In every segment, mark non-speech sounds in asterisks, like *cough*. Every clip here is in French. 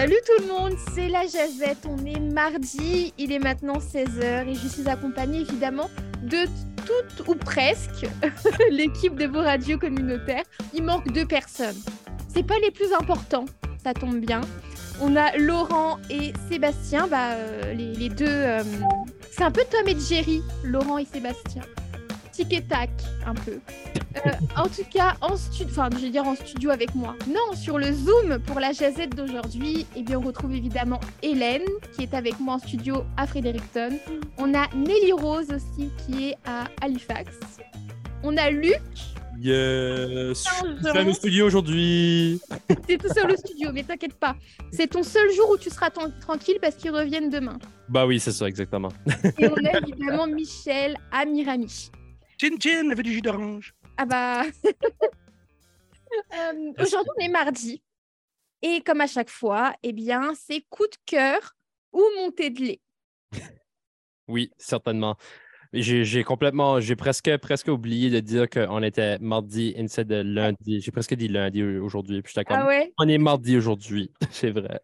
Salut tout le monde, c'est la Jazette. On est mardi, il est maintenant 16h et je suis accompagnée évidemment de toute ou presque *laughs* l'équipe de vos radios communautaires. Il manque deux personnes. C'est pas les plus importants, ça tombe bien. On a Laurent et Sébastien, bah, euh, les, deux. euh, c'est un peu Tom et Jerry, Laurent et Sébastien. Tic et tac, un peu. Euh, en tout cas, en studio, enfin, je vais dire en studio avec moi. Non, sur le Zoom pour la Jazette d'aujourd'hui, eh bien, on retrouve évidemment Hélène, qui est avec moi en studio à Fredericton. On a Nelly Rose aussi, qui est à Halifax. On a Luc, Yes! Je suis à nos studios aujourd'hui. *laughs* t'es tout seul au studio, mais t'inquiète pas. C'est ton seul jour où tu seras tranquille parce qu'ils reviennent demain. Bah oui, c'est ça, exactement. Et on a évidemment Michel à Mirami. Chin Chin avait du jus d'orange. Ah bah. *laughs* Euh, Aujourd'hui, on est mardi. Et comme à chaque fois, eh bien, c'est coup de cœur ou montée de lait. *laughs* Oui, certainement. J'ai complètement, j'ai presque, presque oublié de dire qu'on était mardi instead de lundi. J'ai presque dit lundi aujourd'hui. Puis Ah ouais? on est mardi aujourd'hui. *laughs* c'est vrai.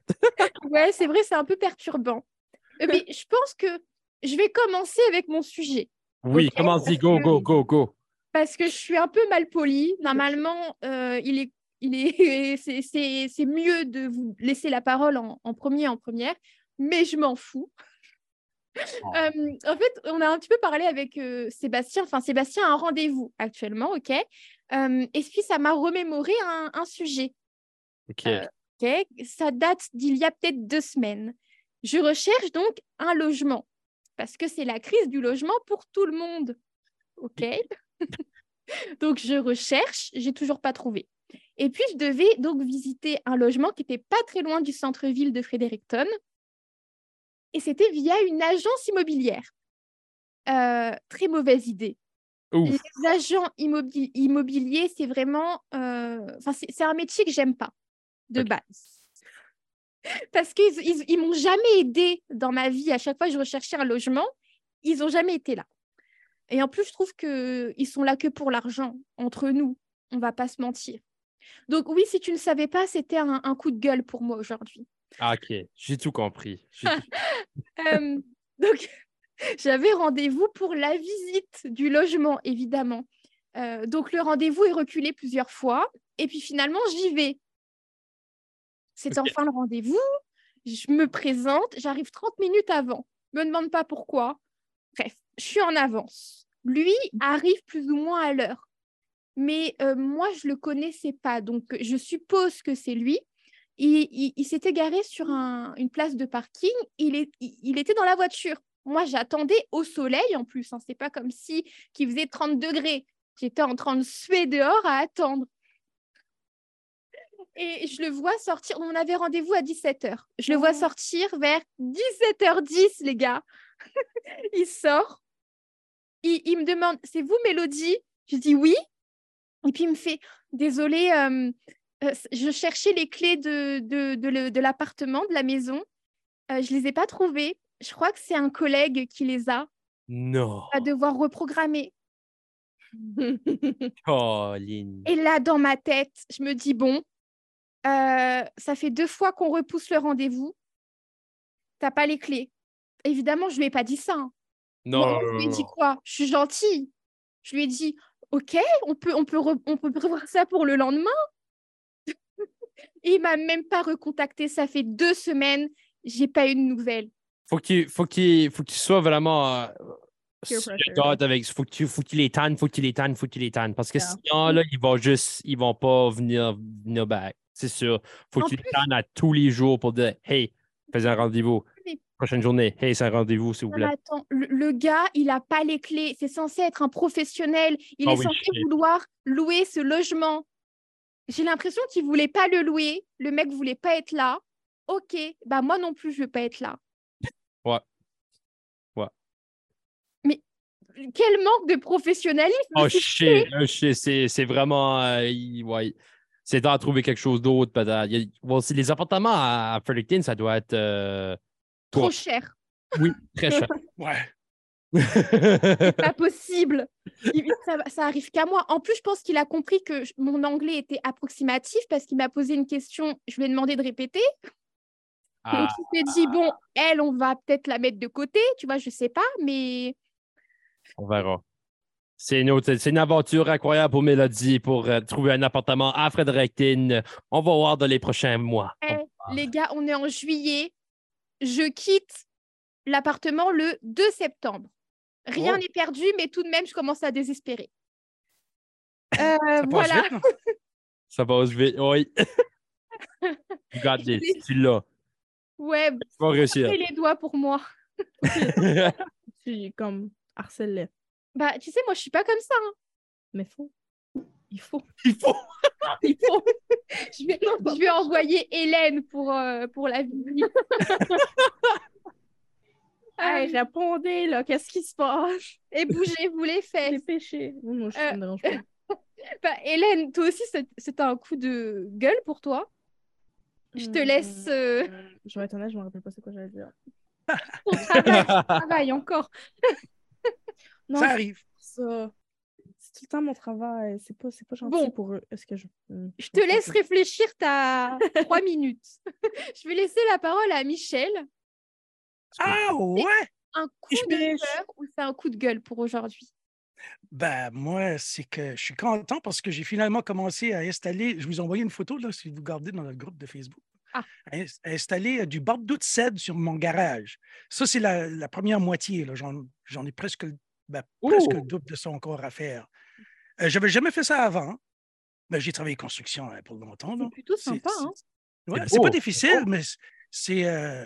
Ouais, c'est vrai, c'est un peu perturbant. Euh, mais je pense que je vais commencer avec mon sujet. Oui, Ok, comment dit, go, go, go, go. parce que je suis un peu mal polie. Normalement, euh, il est, il est, *laughs* c'est, c'est, c'est mieux de vous laisser la parole en, en premier, en première, mais je m'en fous. Oh. *laughs* Euh, en fait, on a un petit peu parlé avec euh, Sébastien. Enfin, Sébastien a un rendez-vous actuellement, ok? Euh, et puis ça m'a remémoré un, un sujet? OK. Euh, ok. Ça date d'il y a peut-être deux semaines. Je recherche donc un logement parce que c'est la crise du logement pour tout le monde. OK *laughs* Donc, je recherche, j'ai toujours pas trouvé. Et puis, je devais donc visiter un logement qui n'était pas très loin du centre-ville de Fredericton. Et c'était via une agence immobilière. Euh, très mauvaise idée. Ouf. Les agents immobi- immobiliers, c'est vraiment. euh, Enfin, c'est c'est un métier que j'aime pas, de base. Parce qu'ils ils, ils m'ont jamais aidé dans ma vie. À chaque fois que je recherchais un logement, ils n'ont jamais été là. Et en plus, je trouve qu'ils sont là que pour l'argent, entre nous. On va pas se mentir. Donc oui, si tu ne savais pas, c'était un, un coup de gueule pour moi aujourd'hui. Ah, OK, j'ai tout compris. Tout- *laughs* *laughs* Euh, donc, *laughs* j'avais rendez-vous pour la visite du logement, évidemment. Euh, donc, le rendez-vous est reculé plusieurs fois. Et puis, finalement, j'y vais. C'est enfin le rendez-vous. Je me présente. J'arrive 30 minutes avant. Me demande pas pourquoi. Bref, je suis en avance. Lui arrive plus ou moins à l'heure. Mais euh, moi, je le connaissais pas. Donc, je suppose que c'est lui. Il, il- il s'était garé sur un- une place de parking. Il, est, il, il était dans la voiture. Moi, j'attendais au soleil en plus. Hein. C'est pas comme si qu'il faisait 30 degrés. J'étais en train de suer dehors à attendre. Et je le vois sortir. On avait rendez-vous à 17h. Je le vois Oh. sortir vers 17h10, les gars. *laughs* il sort. Il, il me demande C'est vous, Mélodie? Je dis oui. Et puis il me fait Désolé, euh, euh, je cherchais les clés de, de, de l'appartement, de la maison. Euh, je ne les ai pas trouvées. Je crois que c'est un collègue qui les a. Non. On va devoir reprogrammer. *laughs* Colline. Et là, dans ma tête, je me dis bon, euh, ça fait deux fois qu'on repousse le rendez-vous. T'as pas les clés. Évidemment, je lui ai pas dit ça. hein. Non. Moi, je lui ai dit quoi? Je suis gentille. Je lui ai dit ok, on peut, on peut, on peut prévoir ça pour le lendemain. Et *laughs* il m'a même pas recontacté. Ça fait deux semaines, j'ai pas eu de nouvelles. faut qu'il faut qu'il faut qu'il soit vraiment euh, avec faut que tu- faut qu'il les tanne faut qu'il les tanne faut qu'il les tanne parce que Yeah. sinon là ils vont juste ils vont pas venir venir back c'est sûr faut En que tu plus- à tous les jours pour dire hey fais un rendez-vous Mais- prochaine journée hey c'est un rendez-vous s'il vous plaît attends, le, le gars, il a pas les clés. C'est censé être un professionnel. Il Ah est oui, censé je vouloir louer ce logement. J'ai l'impression qu'il voulait pas le louer. Le mec voulait pas être là. Ok, bah moi non plus, je veux pas être là. Ouais. Ouais. Mais quel manque de professionnalisme. oh c'est- shit oh, c'est c'est vraiment euh, ouais c'est temps de trouver quelque chose d'autre peut-être bon, les appartements à, à Fredericton ça doit être euh, trop cher. oui très cher *laughs* Ouais. C'est pas possible. Il- ça, ça arrive qu'à moi. En plus, je pense qu'il a compris que je- mon anglais était approximatif parce qu'il m'a posé une question. Je lui ai demandé de répéter. Ah, Donc, il s'est dit, bon, elle, on va peut-être la mettre de côté, tu vois, je sais pas, mais on verra. C'est une, aventure incroyable pour Mélodie pour euh, trouver un appartement à Fredericton. On va voir dans les prochains mois. Eh, les gars, on est en juillet. Je quitte l'appartement le 2 septembre. Rien Oh. n'est perdu, mais tout de même, je commence à désespérer. *laughs* Euh, *laughs* Ça voilà. vite? Ça va, je vais. Oui. Tu l'as. Ouais, Tu vas réussir. les doigts pour moi. *laughs* Tu comme harcèle Bah, tu sais, moi, je suis pas comme ça. hein. Mais faut. Il faut. *laughs* Il faut. *laughs* Il faut. Je vais, je vais envoyer Hélène pour, euh, pour la visite. *laughs* Hey, répondez, là. Qu'est-ce qui se passe? Et bougez-vous les fesses. Dépêchez. Non, non, je Euh, me pas. Bah, Hélène, toi aussi, c'est- c'était un coup de gueule pour toi. Je te laisse euh, Hmm, Je vais être honnête, je me rappelle pas c'est quoi j'allais dire. ton travail, ton travail encore. Non, Ça arrive. ça. C'est tout le temps mon travail. C'est pas, c'est pas gentil Bon. pour eux. Est-ce que je. Je te laisse réfléchir ta *laughs* trois minutes. Je vais laisser la parole à Michel. Ah ouais! Un coup de cœur ou c'est un coup de gueule pour aujourd'hui? Ben, moi, c'est que je suis content parce que j'ai finalement commencé à installer. Je vous ai envoyé une photo, là, si vous regardez dans notre groupe de Facebook. Ah. À ins- à installer euh, du bardeau de cèdre sur mon garage. Ça, c'est la, la première moitié. là. J'en, j'en ai presque, le- ben, presque le double de ça encore à faire. Euh, j'avais jamais fait ça avant. Ben, j'ai travaillé construction hein, pour longtemps. C'est plutôt sympa. c'est- Hein? Ouais, pas difficile, mais c'est. euh,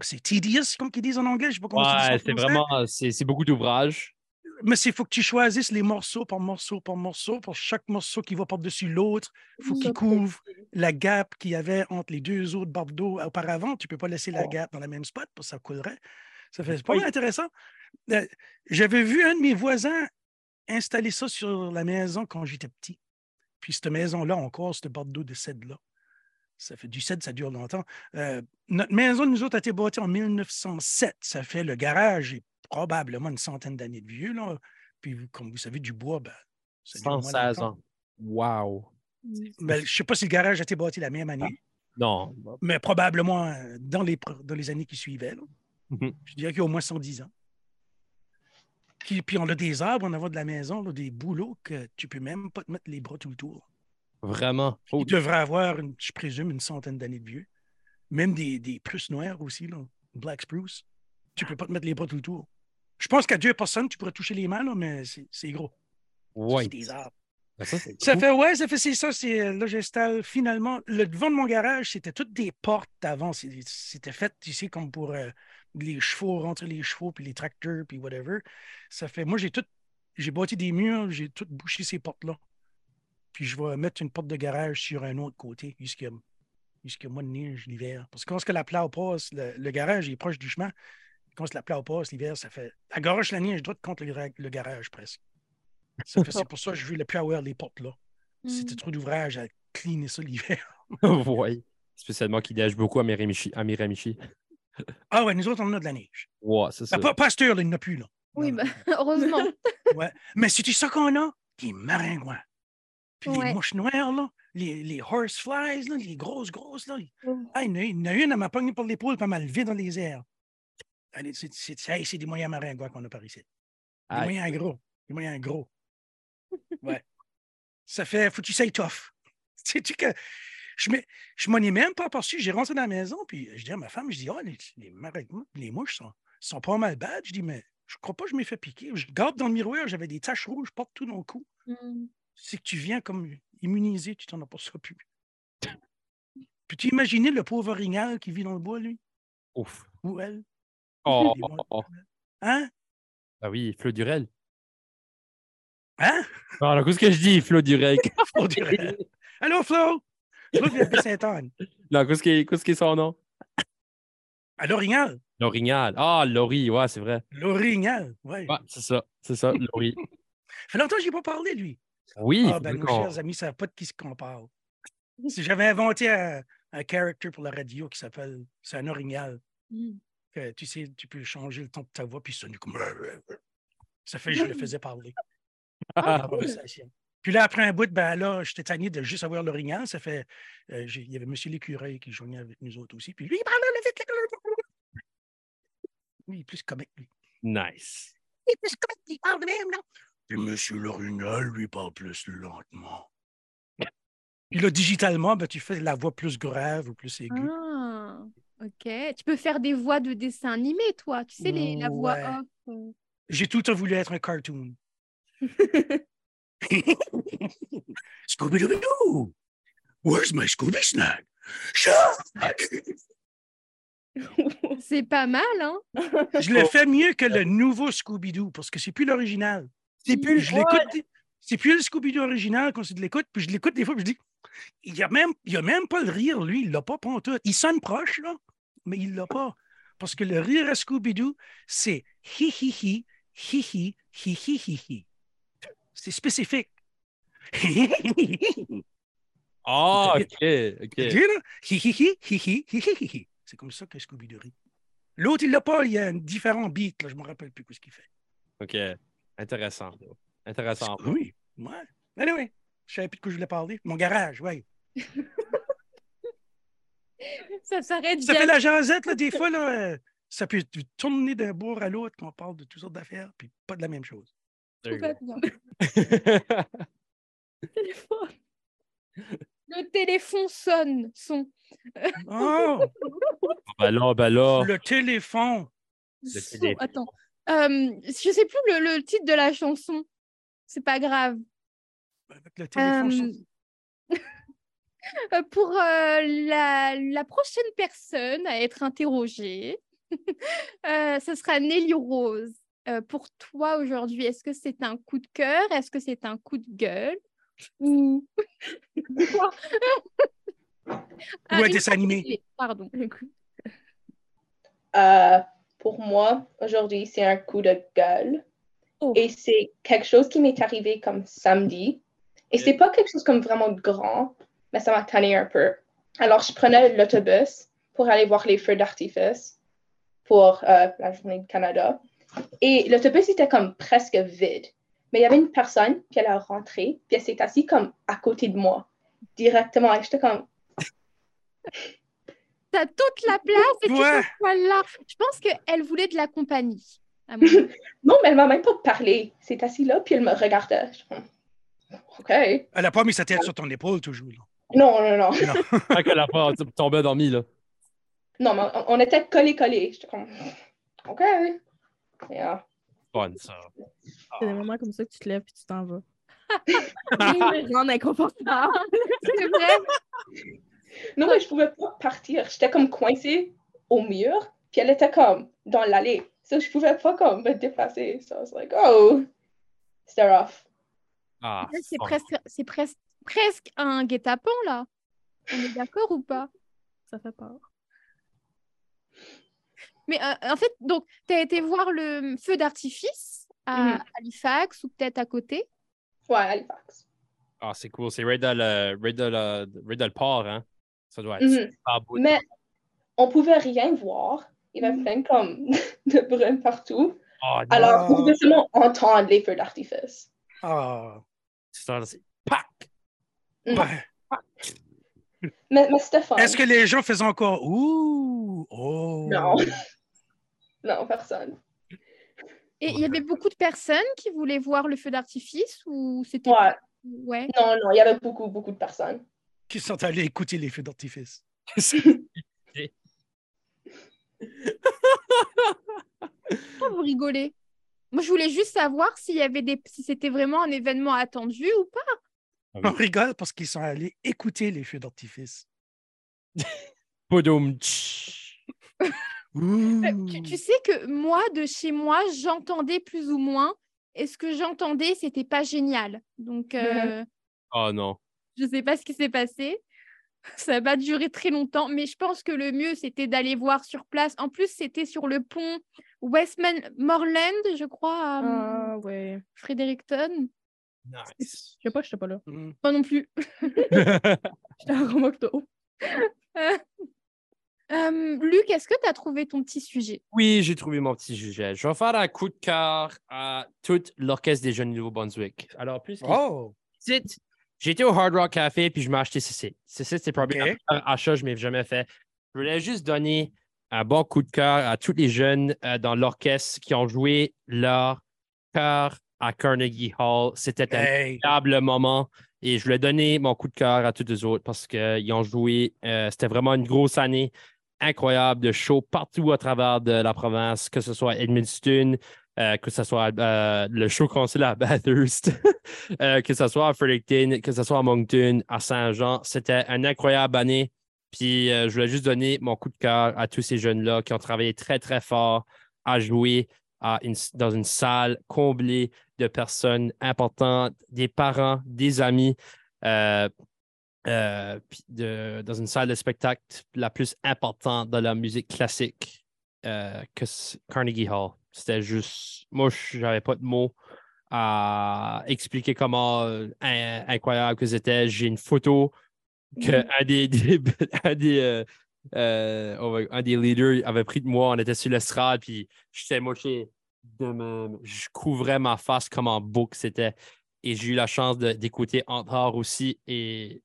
c'est tedious, comme ils disent en anglais. Je sais pas comment Ouais, c'est vraiment. C'est beaucoup d'ouvrages. Mais il faut que tu choisisses les morceaux par morceau par morceau. Pour chaque morceau qui va par-dessus l'autre, il faut qu'il Ça, couvre la gap qu'il y avait entre les deux autres bardeaux auparavant. Tu ne peux pas laisser la Oh. gap dans le même spot parce que ça coulerait. Ça fait pas Oui. intéressant. Euh, J'avais vu un de mes voisins installer ça sur la maison quand j'étais petit. Puis cette maison-là, encore, ce bardeau de cèdre-là. Ça fait du cèdre, ça dure longtemps. Euh, notre maison, nous autres, a été bâtie en 1907. Ça fait le garage est probablement une centaine d'années de vieux. Là. Puis, comme vous savez, du bois, ben, ça dure moins 116 longtemps. ans. Wow. Ben, je ne sais pas si le garage a été bâti la même année, Non. mais probablement euh, dans les, dans les années qui suivaient. là. Mhm. Je dirais qu'il y a au moins 110 ans. Puis, puis on a des arbres en avant de la maison, là, des bouleaux que tu peux même pas te mettre les bras tout le tour. Vraiment. Oh, Il devrait avoir, une- je présume, une centaine d'années de vieux. Même des, des prusses noires aussi, là, Black Spruce. Tu peux pas te mettre les bras tout le tour. Je pense qu'à deux personnes, tu pourrais toucher les mains, là, mais c'est c'est gros. Ouais. C'est des arbres. Ben, Ça, fait, ouais, ça fait, c'est ça. c'est, euh, Là, j'installe finalement. Le devant de mon garage, c'était toutes des portes avant. C'était fait, tu sais, comme pour euh, les chevaux, rentrer les chevaux, puis les tracteurs, puis whatever. Ça fait, moi, j'ai tout, j'ai bâti des murs, j'ai tout bouché ces portes-là. Puis je vais mettre une porte de garage sur un autre côté, y a moins de neige l'hiver. Parce que quand la ploie passe, le, le garage est proche du chemin. Quand la ploie passe l'hiver, ça fait. La goroche la neige droite contre le, garage presque. Ça fait- C'est pour ça que je veux le plus avoir les portes là. C'était Mm. trop d'ouvrage à cleaner ça l'hiver. *laughs* ouais. Spécialement qui neige beaucoup à Miramichi. À Miramichi. *laughs* Ah ouais, nous autres, on en a de la neige. Ouais, c'est ça. Ah, pas, pas à cette heure, là, il n'y en a plus. Là. Oui, bah, non. *laughs* heureusement. *laughs* Ouais. Mais c'est ça qu'on a? Des maringouins. Puis Ouais. les mouches noires, là, les, les horseflies, là, les grosses, grosses. Là. Ah, il, y en a, une, elle m'a pogné par l'épaule, pas mal levé dans les airs. Allez, C'est c'est- hey, c'est des moyens maringouins qu'on a par ici. Des moyens gros. Des moyens gros. Ouais. Ça fait, faut que tu sois tough. Sais-tu que je je m'en ai même pas aperçu. J'ai rentré dans la maison, puis je dis à ma femme, je dis, oh, les, les, mouches sont, sont pas mal bad. Je dis, mais je crois pas que je m'ai fait piquer. Je regarde dans le miroir, j'avais des taches rouges partout dans le cou. Mm. C'est que tu viens comme immunisé, tu t'en aperçois plus. *laughs* Peux-tu imaginer le pauvre orignal qui vit dans le bois, lui? Ouf. Ou elle? Oh, oh, oh. Hein? Ah oui, Flo Durel. Hein? Alors, qu'est-ce que je dis, Flo Durel? *laughs* Flo Durel. Allô, Flo? Flo vient de Sainte-Anne. non, qu'est-ce qui qu'est-ce qui est son nom? À l'orignal. L'Orignal. Ah, Laurie, ouais, c'est vrai. L'orignal, oui. Ouais, c'est ça. C'est ça, Laurie. *laughs* fait longtemps que je n'ai pas parlé, lui. Oui, Ah, ben, nos chers amis ne savent pas de qui qu'on parle. Si j'avais inventé un, un character pour la radio qui s'appelle, c'est un orignal. Mm. que tu sais, tu peux changer le ton de ta voix, puis ça sonne comme. Ça fait que je le faisais parler. *laughs* Ah, conversation. Puis là, après un bout, ben là, j'étais tanné de juste avoir l'orignal. Ça fait. euh, il y avait M. Lécureuil qui joignait avec nous autres aussi. Puis lui, il parlait le. Lui, il est plus comique, lui. Nice. Il est plus comique, il parle de même, là. Puis M. l'orignal, lui, parle plus lentement. Puis là, digitalement, ben, tu fais la voix plus grave ou plus aiguë. Ah, ok. Tu peux faire des voix de dessin animé, toi. Tu sais, les, la voix Ouais. off. euh. J'ai tout le temps voulu être un cartoon. *laughs* *laughs* Scooby-Doo! Where's my Scooby snack? *laughs* C'est pas mal, hein? Je le fais mieux que le nouveau Scooby-Doo parce que c'est plus l'original. C'est plus Je l'écoute. C'est plus le Scooby-Doo original quand je l'écoute, puis je l'écoute des fois, puis je dis, il n'y a, même- il a même pas le rire, lui, il l'a pas pantoute. Il sonne proche, là, mais il l'a pas. Parce que le rire à Scooby-Doo, c'est hi hi hi, hi hi, hi hi hi hi. C'est spécifique. *laughs* Ah, ok. Tu Ok. hi. C'est comme ça que Scooby-Doo rit. L'autre, il l'a pas, il y a un différent beat, là, je me rappelle plus ce qu'il fait. Ok. Intéressant. Intéressant. Oui, ouais. Allez, oui. Je savais plus de quoi je voulais parler. Mon garage, oui. *laughs* Ça s'arrête Ça bien. fait la jasette, là, des fois, là, ça peut tourner d'un bourg à l'autre quand on parle de toutes sortes d'affaires, puis pas de la même chose. There you Tout va go. bien. *laughs* Téléphone. Le téléphone sonne. Son. Oh, là, ben là. le téléphone. Le son- téléphone. Attends. Euh, je sais plus le, le titre de la chanson. C'est pas grave. Avec le téléphone. Euh, *laughs* Euh, Pour euh, la, la prochaine personne à être interrogée, *laughs* ce sera Nelly Rose. Euh, pour toi aujourd'hui, est-ce que c'est un coup de cœur? Est-ce que c'est un coup de gueule? Ou Ah, *laughs* Ou un une dessin animé. Pardon. Euh, pour moi, aujourd'hui, c'est un coup de gueule. Oh. Et c'est quelque chose qui m'est arrivé comme samedi. Et c'est pas quelque chose comme vraiment grand, mais ça m'a tanné un peu. Alors, je prenais l'autobus pour aller voir les feux d'artifice pour euh, la journée du Canada. Et l'autobus était comme presque vide. Mais il y avait une personne, puis elle a rentré, puis elle s'est assise comme à côté de moi, directement. Et j'étais comme, *laughs* T'as toute la place et tu Ouais. là. Je pense qu'elle voulait de la compagnie. à mon avis. *laughs* non, mais elle m'a même pas parlé. C'est assis là, puis elle me regardait. Je suis comme, OK. Elle n'a pas mis sa tête sur ton épaule toujours. là. Non, non, non. Tant *laughs* qu'elle a pas tombé endormie, là. Non, mais on, on était collés-collés. J'étais comme, OK. Yeah. Fun, ça. C'est des moments comme ça que tu te lèves et tu t'en vas. me *laughs* rendre inconfortable. C'est vrai. Non, mais je pouvais pas partir. J'étais comme coincée au mur, puis elle était comme dans l'allée. So, je pouvais pas comme me déplacer. So, I was like, oh, c'était rough. Ah, C'est presque, c'est presque, presque un guet-apens là. On est d'accord ou pas? Ça fait peur. Mais euh, en fait, donc, tu as été voir le feu d'artifice à Mhm. Halifax ou peut-être à côté? Ouais, Halifax. Ah, c'est cool. C'est right le, right dans le, right dans le port, hein? Ça doit être Mhm. super beau. Mais on pouvait rien voir. Il y avait Mhm. plein comme *laughs* de brume partout. Ah, Alors, on pouvait seulement entendre les feux d'artifice. Ah, c'est ça, c'est pac! Mhm. ouais. Mais, mais. Est-ce que les gens faisaient encore Ouh, oh. Non. Non, personne. Et il y avait beaucoup de personnes qui voulaient voir le feu d'artifice ou c'était. Ouais. Ouais. Non, non, il y avait beaucoup, beaucoup de personnes. Qui sont allés écouter les feux d'artifice. Pourquoi *laughs* vous rigolez Moi, je voulais juste savoir s'il y avait des, si c'était vraiment un événement attendu ou pas. On rigole parce qu'ils sont allés écouter les feux d'artifice. *laughs* Euh, Tu, tu sais que moi, de chez moi, j'entendais plus ou moins. Et ce que j'entendais, c'était pas génial. Donc, euh, Oh non. je sais pas ce qui s'est passé. *laughs* Ça n'a pas duré très longtemps, mais je pense que le mieux, c'était d'aller voir sur place. En plus, c'était sur le pont Westmoreland, je crois, à hum, Ah, ouais. Fredericton. Nice. Je sais pas, je sais pas là. Mm. Moi non plus. *laughs* *laughs* J'étais à Romocto. Euh, Luc, est-ce que tu as trouvé ton petit sujet? Oui, j'ai trouvé mon petit sujet. Je vais faire un coup de cœur à tout l'Orchestre des Jeunes du Nouveau-Brunswick. Alors, plus Oh, été au Hard Rock Café puis je m'ai acheté CC. CC, c'était probablement meilleur achat que je m'ai jamais fait. Je voulais juste donner un bon coup de cœur à tous les jeunes euh, dans l'orchestre qui ont joué leur cœur à Carnegie Hall. C'était un Hey. incroyable moment. Et je voulais donner mon coup de cœur à tous les autres parce qu'ils ont joué. euh, C'était vraiment une grosse année incroyable de shows partout à travers de la province, que ce soit à Edmundston, euh, que ce soit euh, le show consul à Bathurst, *laughs* euh, que ce soit à Fredericton, que ce soit à Moncton, à Saint-Jean. C'était une incroyable année. Puis je voulais juste donner mon coup de cœur à tous ces jeunes-là qui ont travaillé très, très fort à jouer dans une salle comblée de personnes importantes, des parents, des amis, euh, de- dans une salle de spectacle la plus importante de la musique classique euh, que Carnegie Hall. C'était juste. Moi, je n'avais pas de mots à expliquer comment euh, in- incroyable que c'était. J'ai une photo que un des, *laughs* des- un des, un des leaders avait pris de moi. On était sur l'estrade, puis j'étais moché de même. Je couvrais ma face comme en boucle c'était. Et j'ai eu la chance d'écouter Antar aussi. Et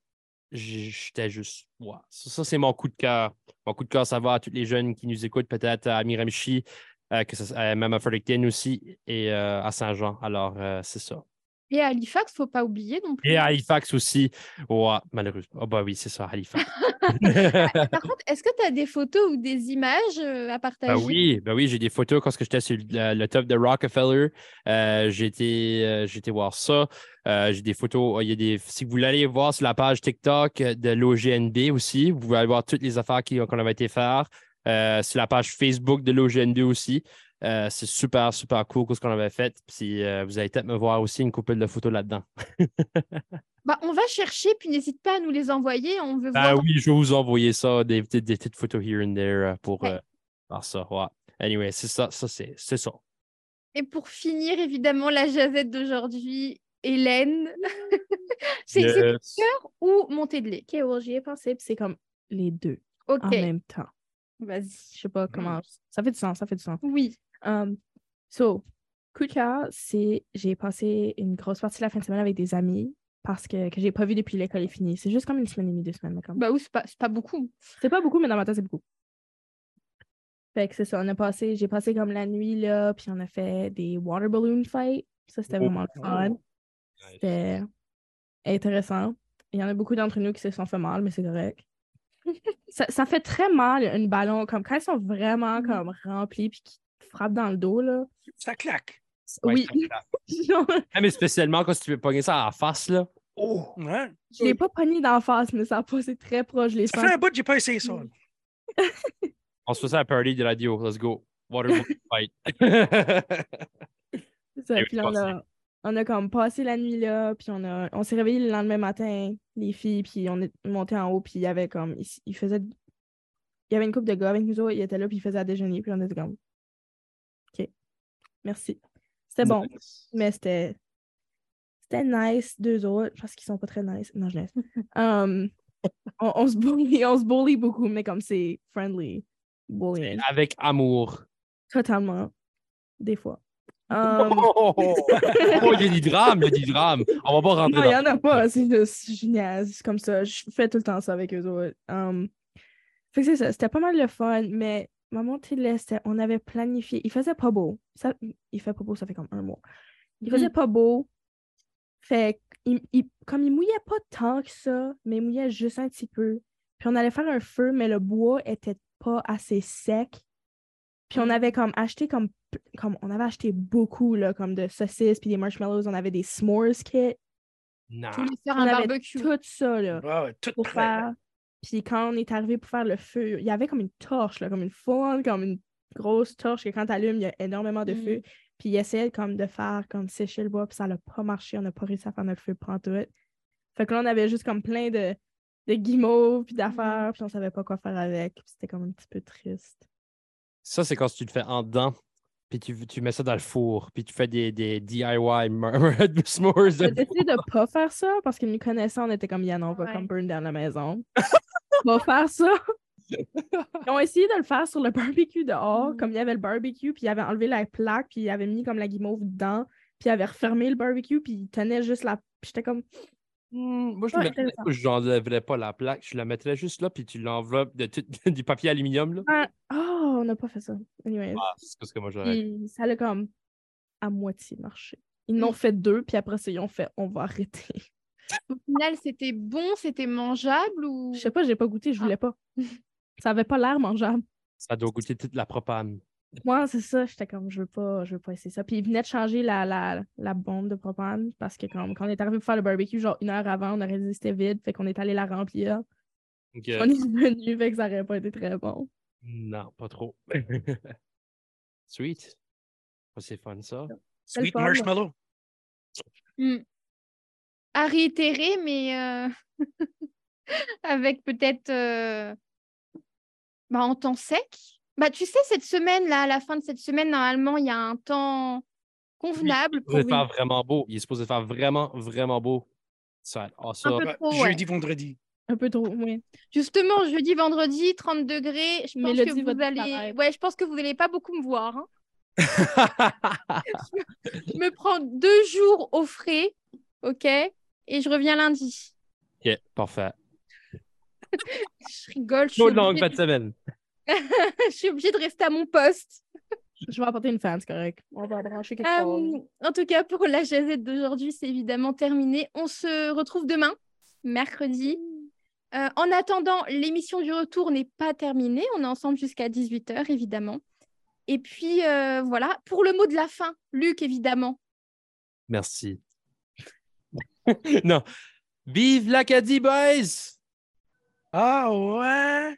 j'étais juste. wow. Ça, c'est mon coup de cœur. Mon coup de cœur, ça va à tous les jeunes qui nous écoutent, peut-être à Miramichi, euh, que ça- euh, même à Fredericton aussi, et euh, à Saint-Jean. Alors, c'est ça. Et à Halifax, faut pas oublier non plus. Et à Halifax aussi. Malheureusement. Oh, bah oui, c'est ça, Halifax. *laughs* Par contre, est-ce que tu as des photos ou des images euh, à partager? Ben oui, ben oui, j'ai des photos quand j'étais sur le, le top de Rockefeller. Euh, euh, été voir ça. Euh, j'ai des photos. Il y a des, si vous voulez aller voir sur la page TikTok de l'OGNB aussi, vous pouvez aller voir toutes les affaires qu'on avait été faire. Sur la page Facebook de l'OGNB aussi. Euh, c'est super, super cool ce qu'on avait fait. Puis euh, vous allez peut-être me voir aussi une couple de photos là-dedans. *laughs* Bah, on va chercher, puis n'hésite pas à nous les envoyer. On veut voir. oui, je vais vous envoyer ça, des, des- des petites photos here and there euh, pour Ouais. euh, faire ça. Ouais. Anyway, c'est ça, ça c'est c'est ça. Et pour finir, évidemment, la jazette d'aujourd'hui, Hélène. c'est *laughs* c'est Yes. cœur ou montée de lait Ok, well, j'y ai pensé, puis c'est comme les deux Ok, en même temps. vas-y. Je sais pas comment. Ça fait du sens, ça fait du sens. Oui. Um, so, coup de cœur, c'est j'ai passé une grosse partie de la fin de semaine avec des amis parce que, que j'ai pas vu depuis l'école est finie. C'est juste comme une semaine et demie, deux semaines. Bah oui, c'est pas, c'est pas beaucoup. C'est pas beaucoup, mais dans ma tête, c'est beaucoup. Fait que c'est ça, on a passé, j'ai passé comme la nuit là, puis on a fait des water balloon fights. Ça, c'était Oh. vraiment le fun. C'était intéressant. Il y en a beaucoup d'entre nous qui se sont fait mal, mais c'est correct. *laughs* ça, ça fait très mal, une ballon, comme quand ils sont vraiment comme remplis puis qui te frappent dans le dos, là. Ça claque. Ouais, oui. ça claque. *laughs* Ah, mais spécialement quand tu veux pogner ça la face, là. Oh! Ouais. Je l'ai pas pogné d'en face, mais ça a passé très proche. Ça fait un bout que j'ai pas essayé ça. *laughs* On se fait ça à party de radio. Let's go. Water *laughs* balloon fight. C'est ça, puis là, on a, on a comme passé la nuit là, puis on a on s'est réveillé le lendemain matin, les filles, puis on est monté en haut, puis il y avait comme il, il faisait il y avait une couple de gars avec nous autres, ils étaient là, puis ils faisaient à déjeuner, puis on était comme OK. Merci. C'était bon, mais c'était c'était nice deux autres parce qu'ils sont pas très nice. Non, je laisse. *laughs* Um, on, on se bully, on se bully beaucoup, mais comme c'est friendly bullying. Avec amour. Totalement. Des fois. *laughs* Um, Oh, oh, il y a du drame, il y a du drame. On va pas rentrer Non, il n'y en a pas. C'est juste, je niaise. C'est comme ça. Je fais tout le temps ça avec eux autres. Um, fait que c'est ça. C'était pas mal le fun, mais ma montée de lait, c'était- on avait planifié. Il faisait pas beau. Ça, il fait pas beau, ça fait comme un mois. Il faisait pas beau. Fait que il- il- comme il mouillait pas tant que ça, mais il mouillait juste un petit peu. Puis on allait faire un feu, mais le bois était pas assez sec. Puis on avait comme acheté comme, comme on avait acheté beaucoup là, comme de saucisses puis des marshmallows, on avait des s'mores kits. Non. Je voulais faire On un avait barbecue. tout ça là Ouais, ouais, tout pour prêt. faire. Puis quand on est arrivé pour faire le feu, il y avait comme une torche, là, comme une full, comme une grosse torche que quand tu allumes, il y a énormément de Mhm. feu. Puis il essayait comme de faire comme sécher le bois, puis ça n'a pas marché. On n'a pas réussi à faire notre feu pantoute. Fait que là, on avait juste comme plein de, de guimauves puis d'affaires, puis on savait pas quoi faire avec. puis C'était comme un petit peu triste. Ça, c'est quand tu le fais en dedans, puis tu, tu mets ça dans le four, puis tu fais des, des DIY *laughs* mur- s'mores. On a de- décidé de pas faire ça parce que nous connaissant, on était comme Yann, on va Ouais. comme burn down la maison. *laughs* on va faire ça. *laughs* Ils ont essayé de le faire sur le barbecue dehors, Mhm. comme il y avait le barbecue, puis ils avaient enlevé la plaque, puis ils avaient mis comme la guimauve dedans, puis ils avaient refermé le barbecue, puis ils tenaient juste la. Puis j'étais comme, Hmm, moi, je Ouais, ne intéressant. j'enlèverais pas la plaque. Je la mettrais juste là, puis tu l'enveloppes de *laughs* du papier aluminium. Là. Ah, oh, on n'a pas fait ça. Anyways. Ah, c'est ce que moi j'aurais. Ça a comme à moitié marché. Ils n'ont fait deux, puis après ça, ils ont fait on va arrêter. Au final, c'était bon, c'était mangeable ou? Je sais pas, j'ai pas goûté, je voulais pas. Ça avait pas l'air mangeable. Ça doit goûter toute la propane. Moi, c'est ça, j'étais comme je veux pas, je veux pas essayer ça. Puis ils venaient de changer la, la, la bombe de propane parce que comme, quand on est arrivé pour faire le barbecue, genre une heure avant, on aurait dit que c'était vide, fait qu'on est allé la remplir. On est revenu, fait que ça aurait pas été très bon. Non, pas trop. *laughs* Sweet. Ah, c'est fun ça. Sweet fun. marshmallow. Hmm. À réitérer, mais euh, *laughs* avec peut-être euh, bah, en temps sec. Bah, tu sais, cette semaine, là, à la fin de cette semaine, normalement, il y a un temps convenable Il est pour supposé une- faire vraiment beau. Il est supposé faire vraiment, vraiment beau. Ça, ah, ça, Un peu Ouais, trop, ouais. Jeudi, vendredi. Un peu trop, oui. Justement, jeudi, vendredi, 30 degrés. Je pense Mélodie que vous allez... Ouais, je pense que vous n'allez pas beaucoup me voir. hein. *laughs* Je me prends deux jours au frais, ok? Et je reviens lundi. ok, parfait. *laughs* Je rigole, je suis, Chaud de langue, obligée pas de semaine. *laughs* je suis obligée de rester à mon poste. Je vais apporter une fan, c'est correct. On va brancher quelque Euh, chose. en tout cas, pour la jazette d'aujourd'hui, c'est évidemment terminé. On se retrouve demain, mercredi. Euh, en attendant, l'émission du retour n'est pas terminée. On est ensemble jusqu'à 18h, évidemment. Et puis, euh, voilà, pour le mot de la fin, Luc, évidemment. Merci. *laughs* non. Vive l'Acadie, boys! Ah ouais!